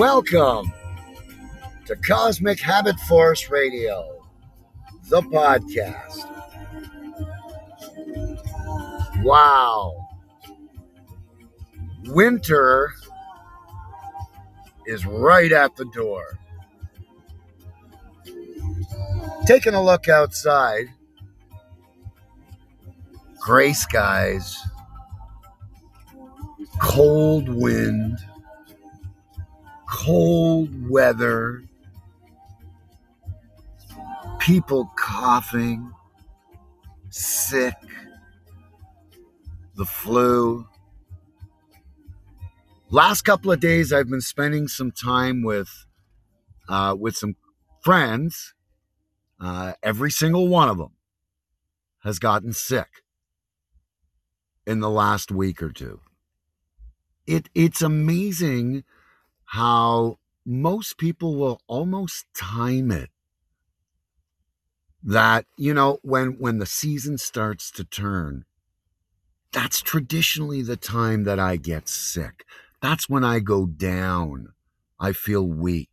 welcome to Cosmic Habit Force Radio, the podcast. Wow. Winter is right at the door. Taking a look outside, gray skies cold wind, cold weather, people coughing, sick, the flu. Last couple of days, I've been spending some time with uh, with some friends. Uh, every single one of them has gotten sick in the last week or two it it's amazing how most people will almost time it that you know when when the season starts to turn that's traditionally the time that I get sick. That's when I go down. I feel weak.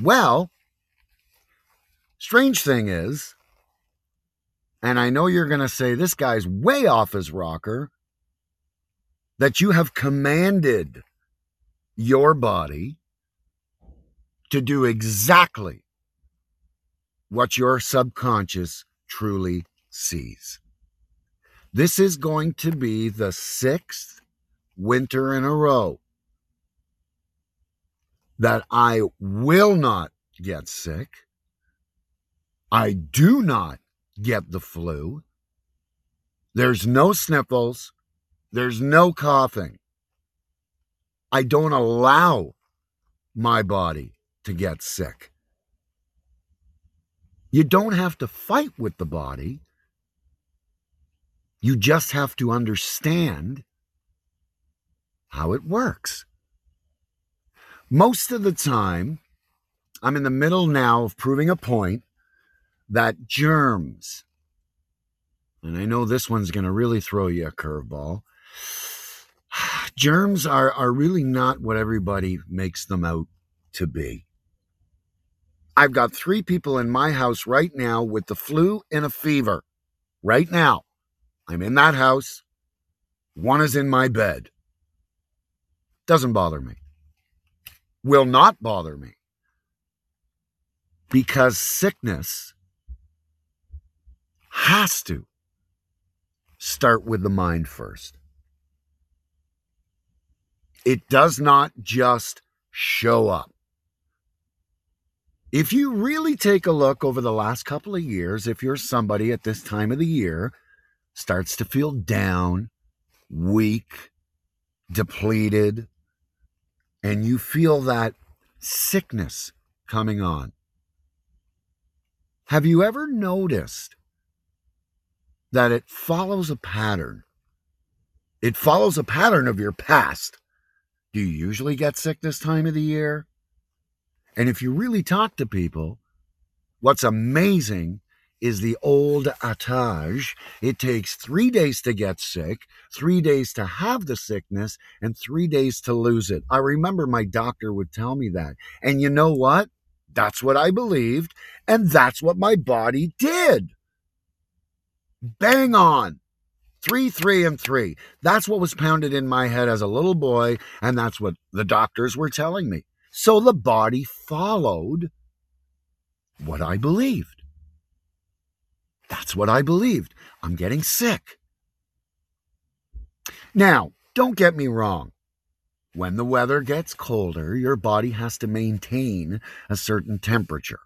Well strange thing is and I know you're going to say this guy's way off his rocker that you have commanded your body to do exactly what your subconscious truly sees. This is going to be the sixth winter in a row that I will not get sick. I do not get the flu. There's no sniffles. There's no coughing. I don't allow my body to get sick. You don't have to fight with the body. You just have to understand how it works. Most of the time, I'm in the middle now of proving a point that germs, and I know this one's going to really throw you a curveball, germs are, are really not what everybody makes them out to be. I've got three people in my house right now with the flu and a fever. Right now. I'm in that house. One is in my bed. Doesn't bother me. Will not bother me. Because sickness has to start with the mind first. It does not just show up. If you really take a look over the last couple of years, if you're somebody at this time of the year starts to feel down, weak, depleted, and you feel that sickness coming on, have you ever noticed that it follows a pattern? It follows a pattern of your past. Do you usually get sick this time of the year? And if you really talk to people, what's amazing is the old adage it takes three days to get sick, three days to have the sickness, and three days to lose it. I remember my doctor would tell me that. And you know what? That's what I believed, and that's what my body did. Bang on. Three, three, and three. That's what was pounded in my head as a little boy, and that's what the doctors were telling me. So the body followed what I believed. That's what I believed. I'm getting sick. Now, don't get me wrong. When the weather gets colder, your body has to maintain a certain temperature.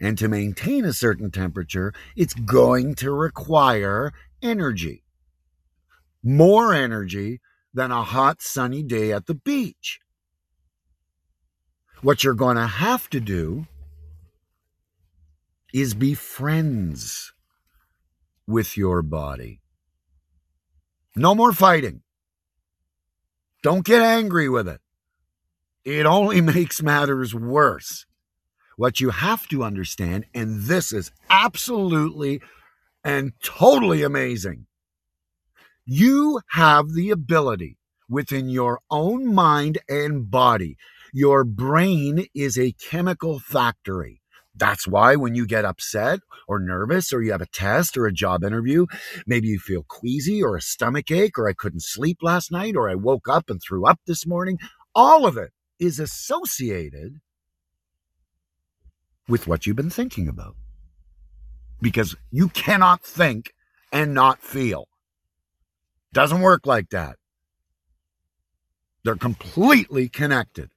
And to maintain a certain temperature, it's going to require energy. More energy than a hot, sunny day at the beach. What you're going to have to do is be friends with your body. No more fighting. Don't get angry with it. It only makes matters worse. What you have to understand, and this is absolutely and totally amazing, you have the ability within your own mind and body your brain is a chemical factory. That's why when you get upset or nervous or you have a test or a job interview, maybe you feel queasy or a stomach ache or I couldn't sleep last night or I woke up and threw up this morning, all of it is associated with what you've been thinking about. Because you cannot think and not feel. Doesn't work like that. They're completely connected.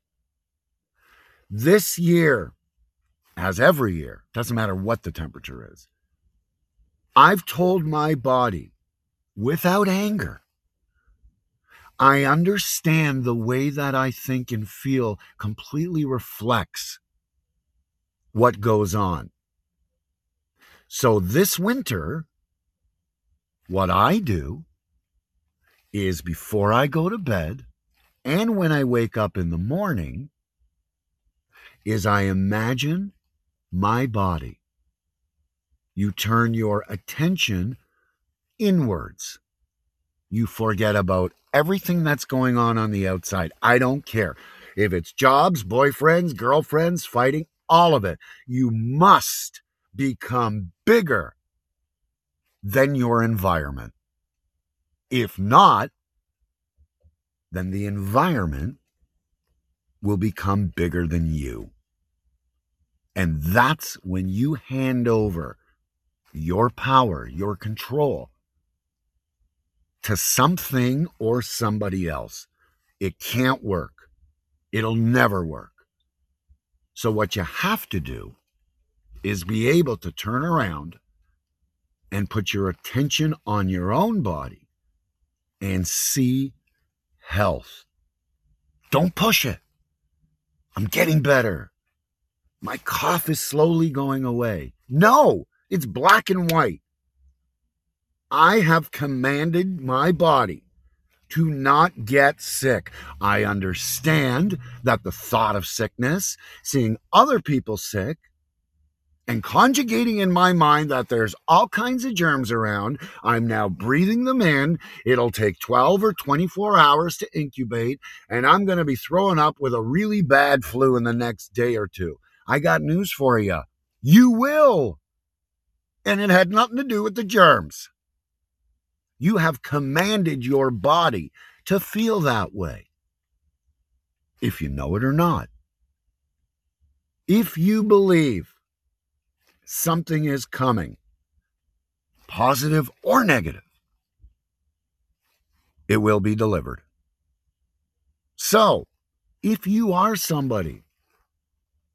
This year, as every year, doesn't matter what the temperature is, I've told my body without anger, I understand the way that I think and feel completely reflects what goes on. So this winter, what I do is before I go to bed and when I wake up in the morning, is I imagine my body. You turn your attention inwards. You forget about everything that's going on on the outside. I don't care. If it's jobs, boyfriends, girlfriends, fighting, all of it, you must become bigger than your environment. If not, then the environment will become bigger than you. And that's when you hand over your power, your control to something or somebody else. It can't work. It'll never work. So, what you have to do is be able to turn around and put your attention on your own body and see health. Don't push it. I'm getting better. My cough is slowly going away. No, it's black and white. I have commanded my body to not get sick. I understand that the thought of sickness, seeing other people sick, and conjugating in my mind that there's all kinds of germs around. I'm now breathing them in. It'll take 12 or 24 hours to incubate, and I'm going to be throwing up with a really bad flu in the next day or two. I got news for you. You will. And it had nothing to do with the germs. You have commanded your body to feel that way, if you know it or not. If you believe something is coming, positive or negative, it will be delivered. So, if you are somebody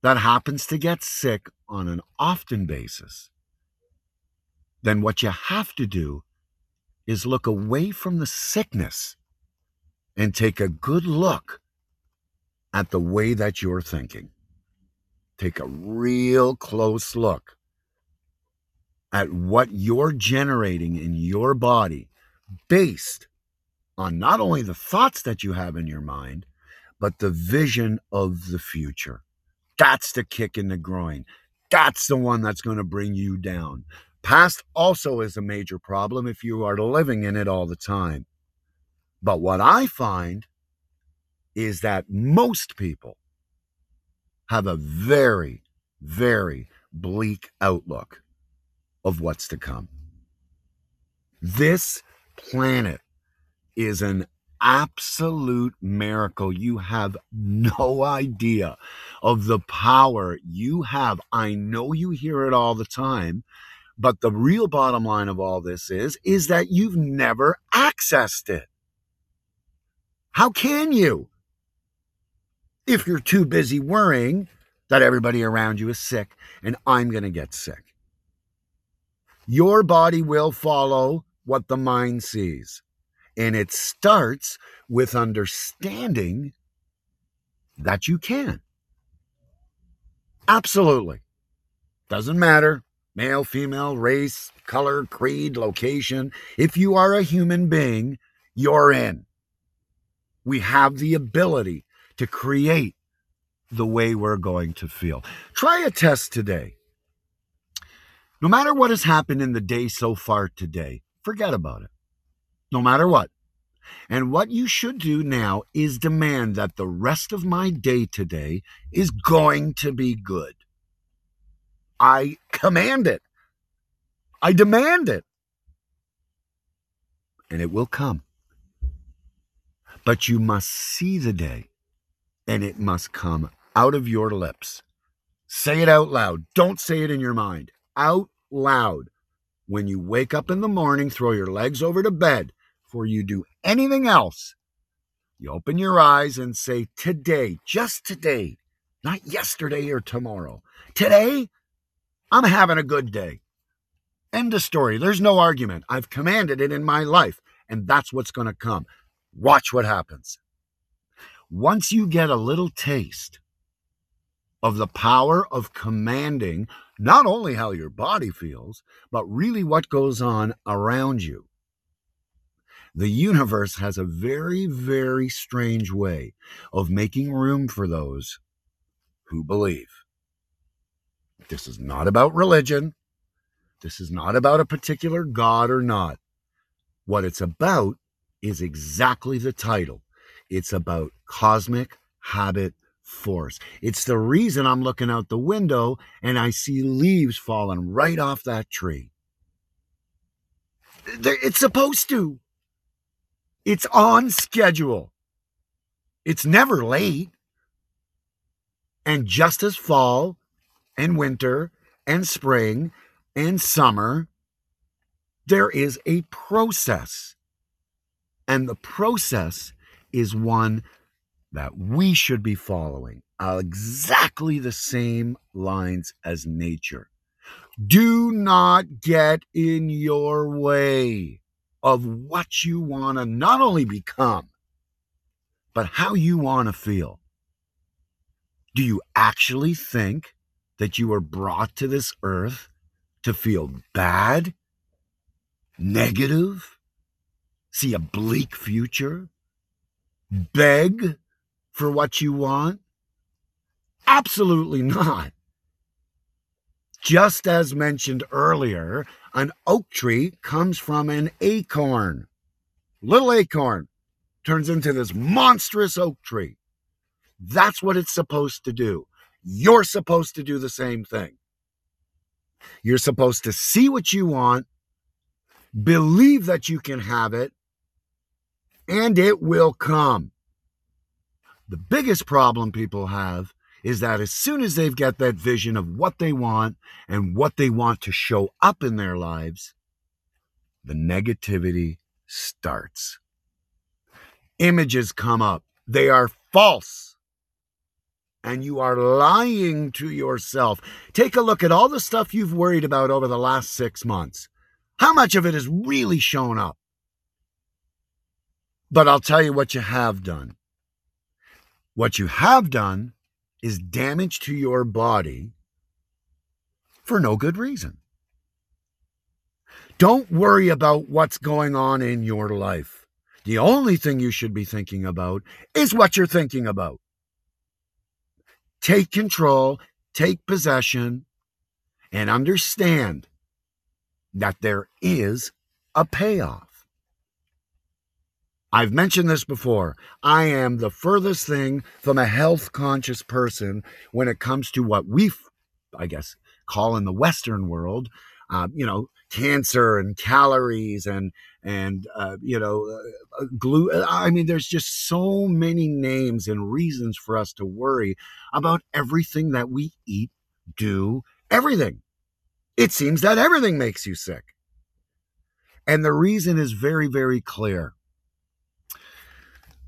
that happens to get sick on an often basis, then what you have to do is look away from the sickness and take a good look at the way that you're thinking. Take a real close look at what you're generating in your body based on not only the thoughts that you have in your mind, but the vision of the future. That's the kick in the groin. That's the one that's going to bring you down. Past also is a major problem if you are living in it all the time. But what I find is that most people have a very, very bleak outlook of what's to come. This planet is an absolute miracle. You have no idea of the power you have. I know you hear it all the time, but the real bottom line of all this is is that you've never accessed it. How can you? If you're too busy worrying that everybody around you is sick and I'm going to get sick. Your body will follow what the mind sees. And it starts with understanding that you can. Absolutely. Doesn't matter male, female, race, color, creed, location. If you are a human being, you're in. We have the ability to create the way we're going to feel. Try a test today. No matter what has happened in the day so far today, forget about it. No matter what. And what you should do now is demand that the rest of my day today is going to be good. I command it. I demand it. And it will come. But you must see the day, and it must come out of your lips. Say it out loud. Don't say it in your mind. Out loud. When you wake up in the morning, throw your legs over to bed before you do anything else. You open your eyes and say, Today, just today, not yesterday or tomorrow. Today, I'm having a good day. End of story. There's no argument. I've commanded it in my life, and that's what's going to come. Watch what happens. Once you get a little taste of the power of commanding not only how your body feels, but really what goes on around you, the universe has a very, very strange way of making room for those who believe. This is not about religion. This is not about a particular God or not. What it's about is exactly the title it's about cosmic habit force. It's the reason I'm looking out the window and I see leaves falling right off that tree. It's supposed to. It's on schedule. It's never late. And just as fall and winter and spring and summer, there is a process. And the process is one that we should be following exactly the same lines as nature. Do not get in your way of what you want to not only become, but how you want to feel. Do you actually think that you were brought to this earth to feel bad, negative, see a bleak future, beg for what you want? Absolutely not. Just as mentioned earlier, an oak tree comes from an acorn. Little acorn turns into this monstrous oak tree. That's what it's supposed to do. You're supposed to do the same thing. You're supposed to see what you want, believe that you can have it, and it will come. The biggest problem people have is that as soon as they've got that vision of what they want and what they want to show up in their lives, the negativity starts. Images come up, they are false. And you are lying to yourself. Take a look at all the stuff you've worried about over the last six months. How much of it has really shown up? But I'll tell you what you have done. What you have done is damage to your body for no good reason. Don't worry about what's going on in your life. The only thing you should be thinking about is what you're thinking about. Take control, take possession, and understand that there is a payoff. I've mentioned this before. I am the furthest thing from a health conscious person when it comes to what we, I guess, call in the Western world, uh, you know, cancer and calories and and uh, you know, uh, uh glue. Uh, I mean, there's just so many names and reasons for us to worry about everything that we eat, do, everything. It seems that everything makes you sick. And the reason is very, very clear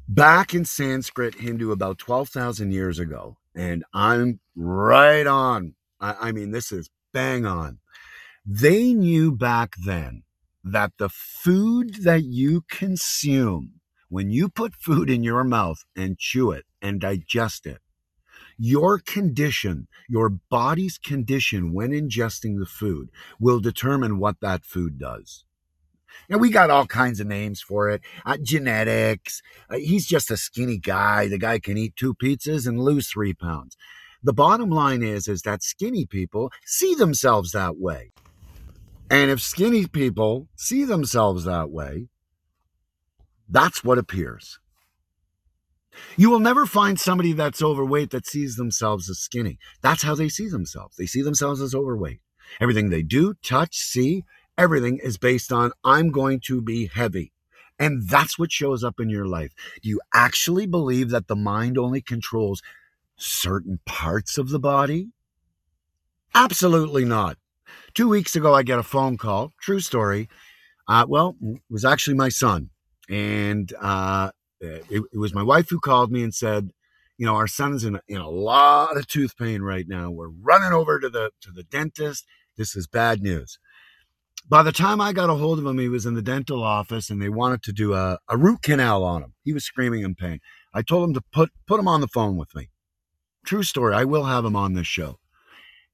back in Sanskrit Hindu about 12,000 years ago. And I'm right on. I, I, mean, this is bang on. They knew back then that the food that you consume, when you put food in your mouth and chew it and digest it, your condition, your body's condition when ingesting the food will determine what that food does. And we got all kinds of names for it. Uh, genetics. Uh, he's just a skinny guy. The guy can eat two pizzas and lose three pounds. The bottom line is, is that skinny people see themselves that way. And if skinny people see themselves that way, that's what appears. You will never find somebody that's overweight that sees themselves as skinny. That's how they see themselves. They see themselves as overweight. Everything they do, touch, see, everything is based on I'm going to be heavy. And that's what shows up in your life. Do you actually believe that the mind only controls certain parts of the body? Absolutely not. Two weeks ago, I get a phone call, true story. Uh, well, it was actually my son. And uh, it, it, was my wife who called me and said, you know, our son's in a, in a lot of tooth pain right now. We're running over to the to the dentist. This is bad news. By the time I got a hold of him, he was in the dental office and they wanted to do a, a root canal on him. He was screaming in pain. I told him to put put him on the phone with me. True story. I will have him on this show.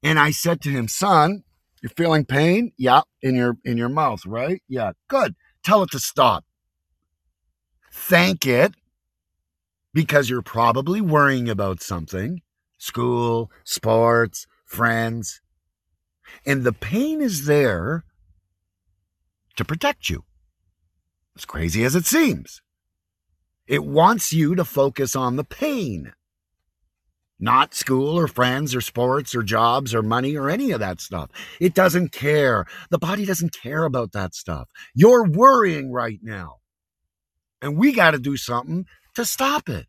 And I said to him, son, you're feeling pain? Yeah, in your in your mouth, right? Yeah, good. Tell it to stop. Thank it because you're probably worrying about something school, sports, friends. And the pain is there to protect you. As crazy as it seems, it wants you to focus on the pain, not school or friends or sports or jobs or money or any of that stuff. It doesn't care. The body doesn't care about that stuff. You're worrying right now. And we got to do something to stop it.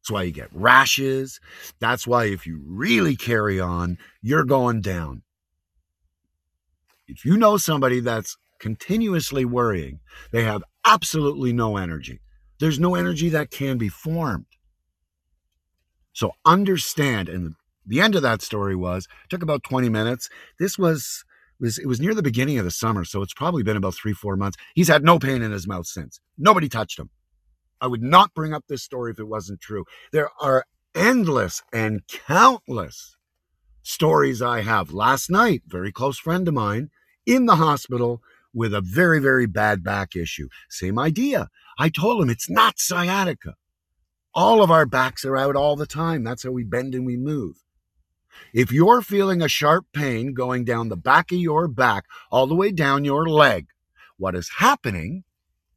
That's why you get rashes. That's why if you really carry on, you're going down. If you know somebody that's continuously worrying, they have absolutely no energy. There's no energy that can be formed. So understand, and the end of that story was took about 20 minutes. This was was it was near the beginning of the summer, so it's probably been about three, four months. He's had no pain in his mouth since. Nobody touched him. I would not bring up this story if it wasn't true. There are endless and countless stories I have. Last night, very close friend of mine in the hospital with a very, very bad back issue. Same idea. I told him it's not sciatica. All of our backs are out all the time. That's how we bend and we move. If you're feeling a sharp pain going down the back of your back, all the way down your leg, what is happening,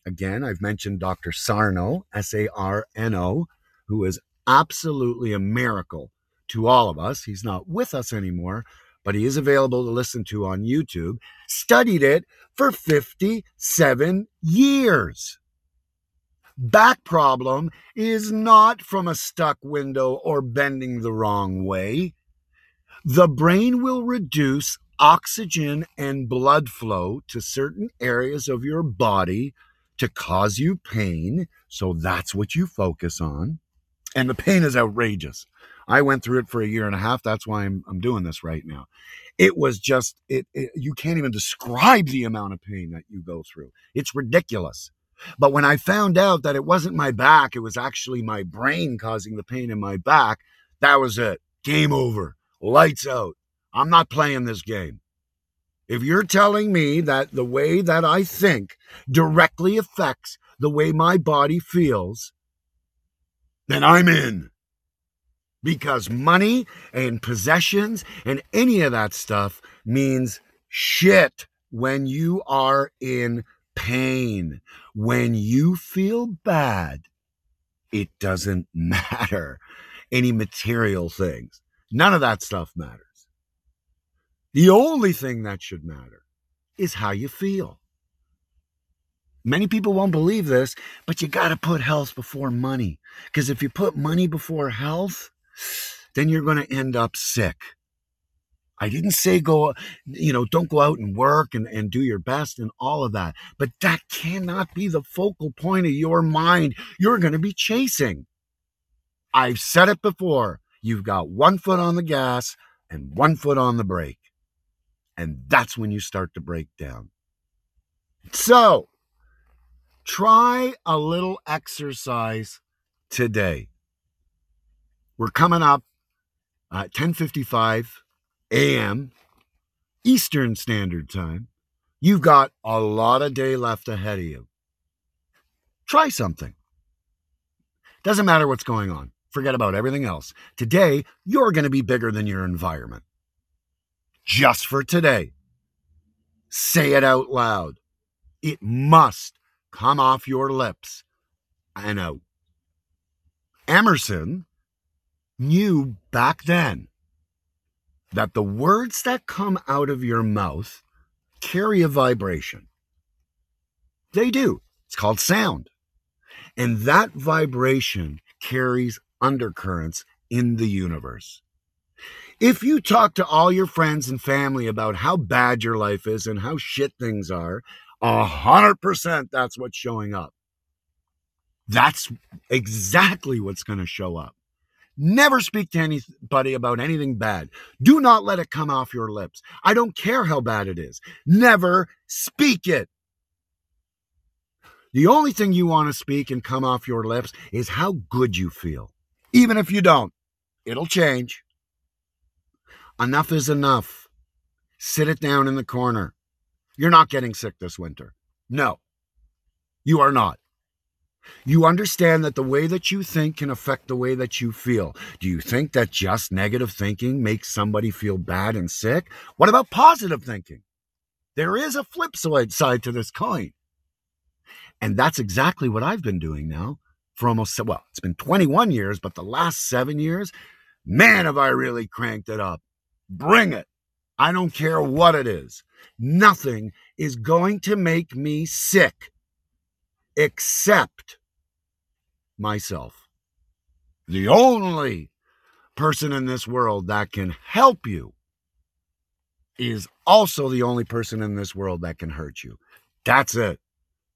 again, I've mentioned Dr. Sarno, S A R N O, who is absolutely a miracle to all of us. He's not with us anymore, but he is available to listen to on YouTube. Studied it for 57 years. Back problem is not from a stuck window or bending the wrong way. The brain will reduce oxygen and blood flow to certain areas of your body to cause you pain. So that's what you focus on. And the pain is outrageous. I went through it for a year and a half. That's why I'm, I'm doing this right now. It was just, it, it, you can't even describe the amount of pain that you go through. It's ridiculous. But when I found out that it wasn't my back, it was actually my brain causing the pain in my back, that was it. Game over. Lights out. I'm not playing this game. If you're telling me that the way that I think directly affects the way my body feels, then I'm in. Because money and possessions and any of that stuff means shit when you are in pain. When you feel bad, it doesn't matter any material things. None of that stuff matters. The only thing that should matter is how you feel. Many people won't believe this, but you got to put health before money. Because if you put money before health, then you're going to end up sick. I didn't say go, you know, don't go out and work and, and do your best and all of that. But that cannot be the focal point of your mind. You're going to be chasing. I've said it before. You've got one foot on the gas and one foot on the brake. And that's when you start to break down. So, try a little exercise today. We're coming up at 10:55 a.m. Eastern Standard Time. You've got a lot of day left ahead of you. Try something. Doesn't matter what's going on. Forget about everything else. Today, you're going to be bigger than your environment. Just for today. Say it out loud. It must come off your lips and out. Emerson knew back then that the words that come out of your mouth carry a vibration. They do. It's called sound. And that vibration carries undercurrents in the universe. If you talk to all your friends and family about how bad your life is and how shit things are, a hundred percent that's what's showing up. That's exactly what's going to show up. Never speak to anybody about anything bad. Do not let it come off your lips. I don't care how bad it is. Never speak it. The only thing you want to speak and come off your lips is how good you feel. Even if you don't, it'll change. Enough is enough. Sit it down in the corner. You're not getting sick this winter. No, you are not. You understand that the way that you think can affect the way that you feel. Do you think that just negative thinking makes somebody feel bad and sick? What about positive thinking? There is a flip side to this coin. And that's exactly what I've been doing now for almost, well, it's been 21 years, but the last seven years, man, have I really cranked it up. Bring it. I don't care what it is. Nothing is going to make me sick except myself. The only person in this world that can help you is also the only person in this world that can hurt you. That's it.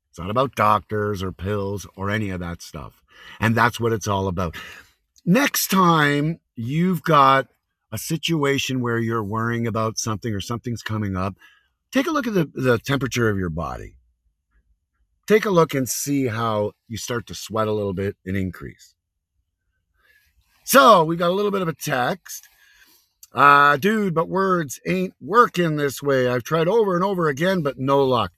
It's not about doctors or pills or any of that stuff. And that's what it's all about. Next time you've got a situation where you're worrying about something or something's coming up, take a look at the, the temperature of your body take a look and see how you start to sweat a little bit and increase. So we got a little bit of a text. Uh, dude, but words ain't working this way. I've tried over and over again, but no luck.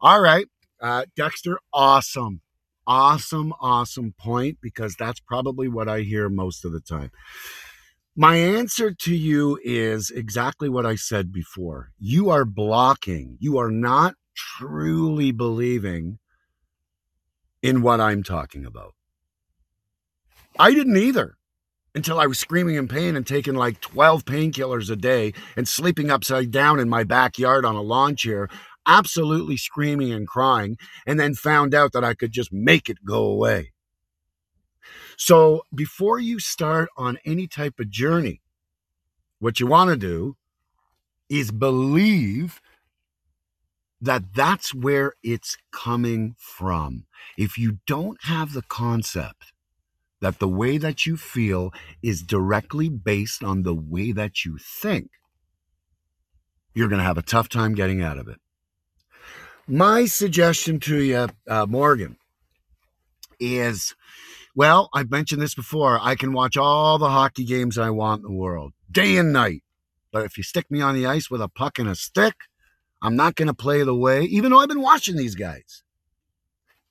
All right. Uh, Dexter, awesome. Awesome, awesome point because that's probably what I hear most of the time. My answer to you is exactly what I said before. You are blocking. You are not truly believing in what I'm talking about. I didn't either until I was screaming in pain and taking like 12 painkillers a day and sleeping upside down in my backyard on a lawn chair, absolutely screaming and crying, and then found out that I could just make it go away. So before you start on any type of journey, what you want to do is believe that that's where it's coming from. If you don't have the concept that the way that you feel is directly based on the way that you think, you're going to have a tough time getting out of it. My suggestion to you, uh, Morgan, is well, I've mentioned this before. I can watch all the hockey games I want in the world, day and night. But if you stick me on the ice with a puck and a stick, I'm not going to play the way, even though I've been watching these guys.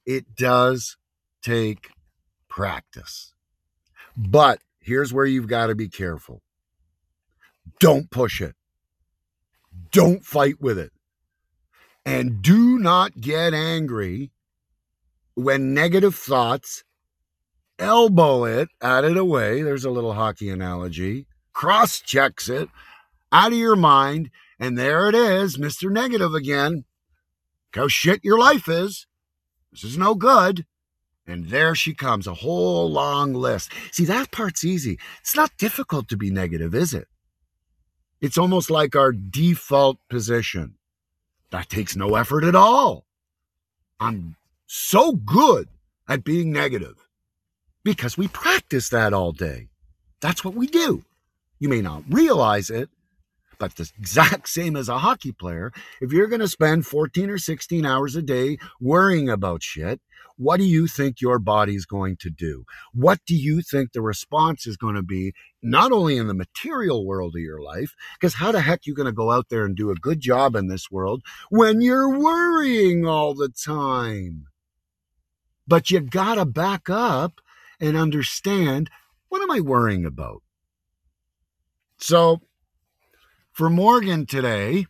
It does take practice. But here's where you've got to be careful don't push it, don't fight with it, and do not get angry when negative thoughts elbow it out of the way. There's a little hockey analogy. Cross checks it out of your mind. And there it is, Mr. Negative again. How shit your life is. This is no good. And there she comes, a whole long list. See, that part's easy. It's not difficult to be negative, is it? It's almost like our default position. That takes no effort at all. I'm so good at being negative because we practice that all day. That's what we do. You may not realize it, but the exact same as a hockey player, if you're going to spend 14 or 16 hours a day worrying about shit, what do you think your body's going to do? What do you think the response is going to be, not only in the material world of your life, because how the heck are you going to go out there and do a good job in this world when you're worrying all the time? But you got to back up and understand what am I worrying about? So, for Morgan today,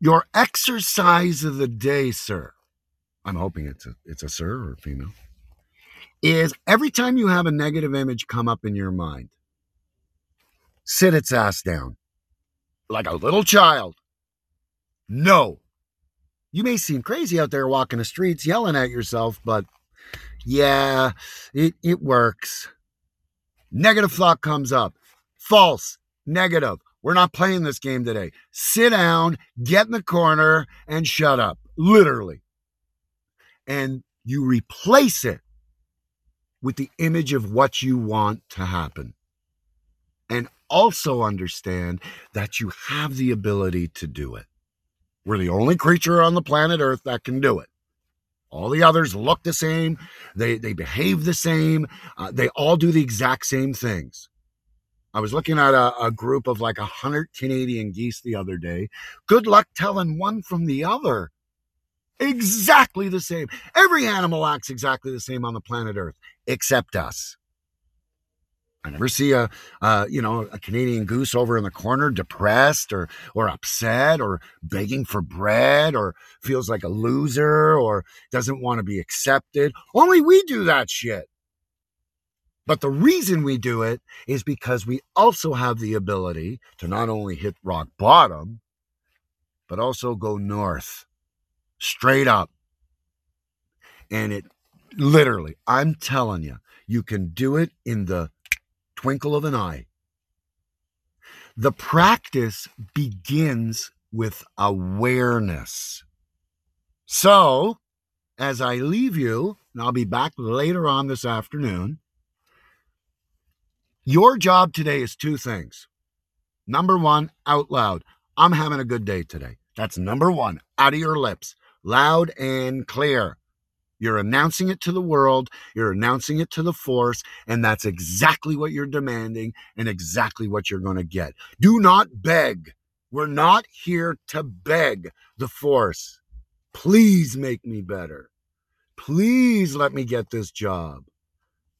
your exercise of the day, sir, I'm hoping it's a, it's a sir or a female, is every time you have a negative image come up in your mind, sit its ass down like a little child. No. You may seem crazy out there walking the streets yelling at yourself, but yeah, it, it works. Negative thought comes up. False. Negative. We're not playing this game today. Sit down, get in the corner, and shut up. Literally. And you replace it with the image of what you want to happen. And also understand that you have the ability to do it. We're the only creature on the planet Earth that can do it. All the others look the same. They they behave the same. Uh, they all do the exact same things. I was looking at a, a group of like a hundred Canadian geese the other day. Good luck telling one from the other. Exactly the same. Every animal acts exactly the same on the planet Earth, except us. I never see a, you know, a Canadian goose over in the corner, depressed or or upset or begging for bread or feels like a loser or doesn't want to be accepted. Only we do that shit. But the reason we do it is because we also have the ability to not only hit rock bottom, but also go north, straight up. And it literally, I'm telling you, you can do it in the twinkle of an eye. The practice begins with awareness. So, as I leave you, and I'll be back later on this afternoon, your job today is two things. Number one, out loud. I'm having a good day today. That's number one, out of your lips, loud and clear. You're announcing it to the world, you're announcing it to the force, and that's exactly what you're demanding and exactly what you're going to get. Do not beg. We're not here to beg the force. Please make me better. Please let me get this job.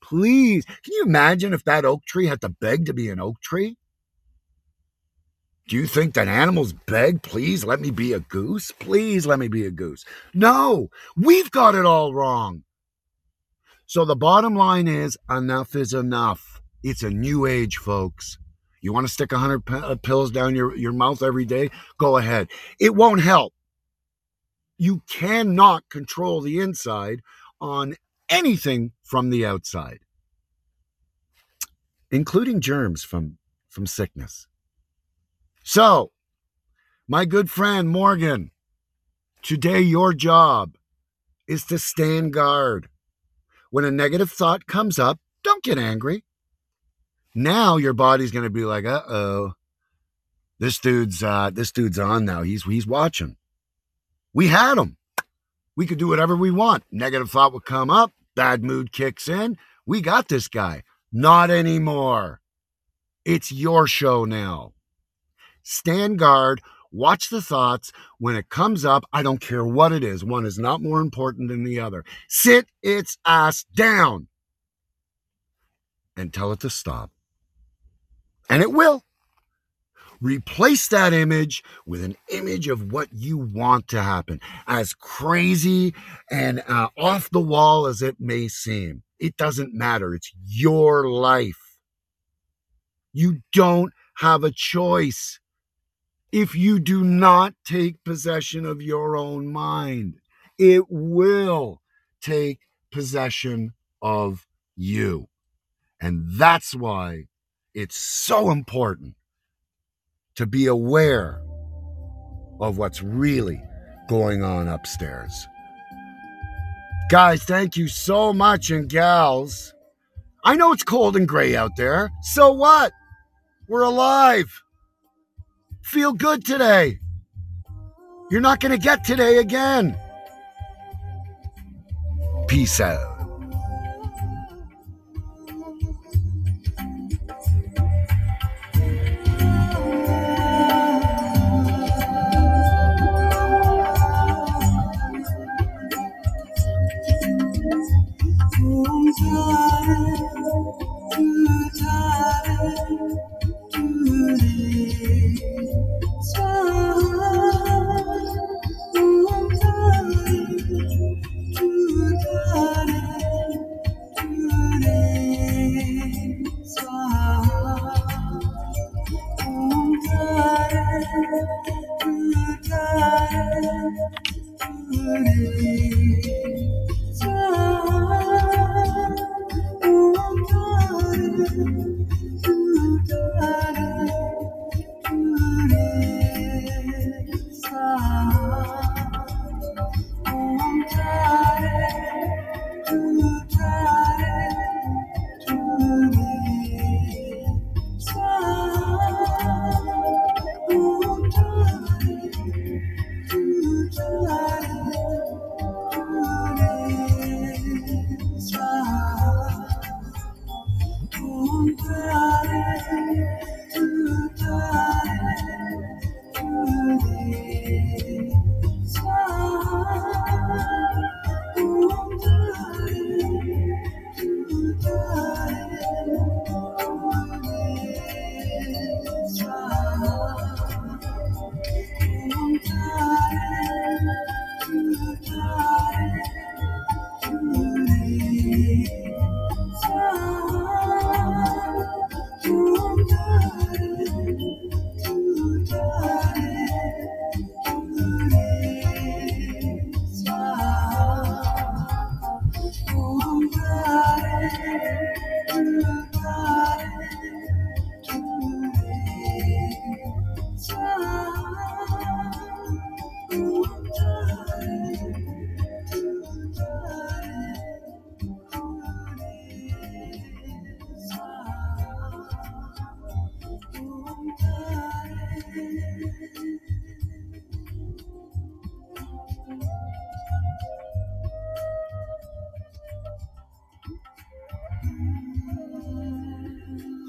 Please. Can you imagine if that oak tree had to beg to be an oak tree? Do you think that animals beg, please let me be a goose? Please let me be a goose. No, we've got it all wrong. So the bottom line is enough is enough. It's a new age, folks. You want to stick 100 p- uh, pills down your, your mouth every day? Go ahead. It won't help. You cannot control the inside on anything from the outside, including germs from, from sickness. So, my good friend Morgan, today your job is to stand guard. When a negative thought comes up, don't get angry. Now your body's going to be like, "Uh oh, this dude's uh, this dude's on now. He's he's watching." We had him. We could do whatever we want. Negative thought would come up. Bad mood kicks in. We got this guy. Not anymore. It's your show now. Stand guard. Watch the thoughts. When it comes up, I don't care what it is. One is not more important than the other. Sit its ass down and tell it to stop and it will. Replace that image with an image of what you want to happen, as crazy and uh, off the wall as it may seem. It doesn't matter. It's your life. You don't have a choice if you do not take possession of your own mind. It will take possession of you. And that's why it's so important to be aware of what's really going on upstairs. Guys, thank you so much, and gals. I know it's cold and gray out there. So what? We're alive. Feel good today. You're not going to get today again. Peace out. beauty.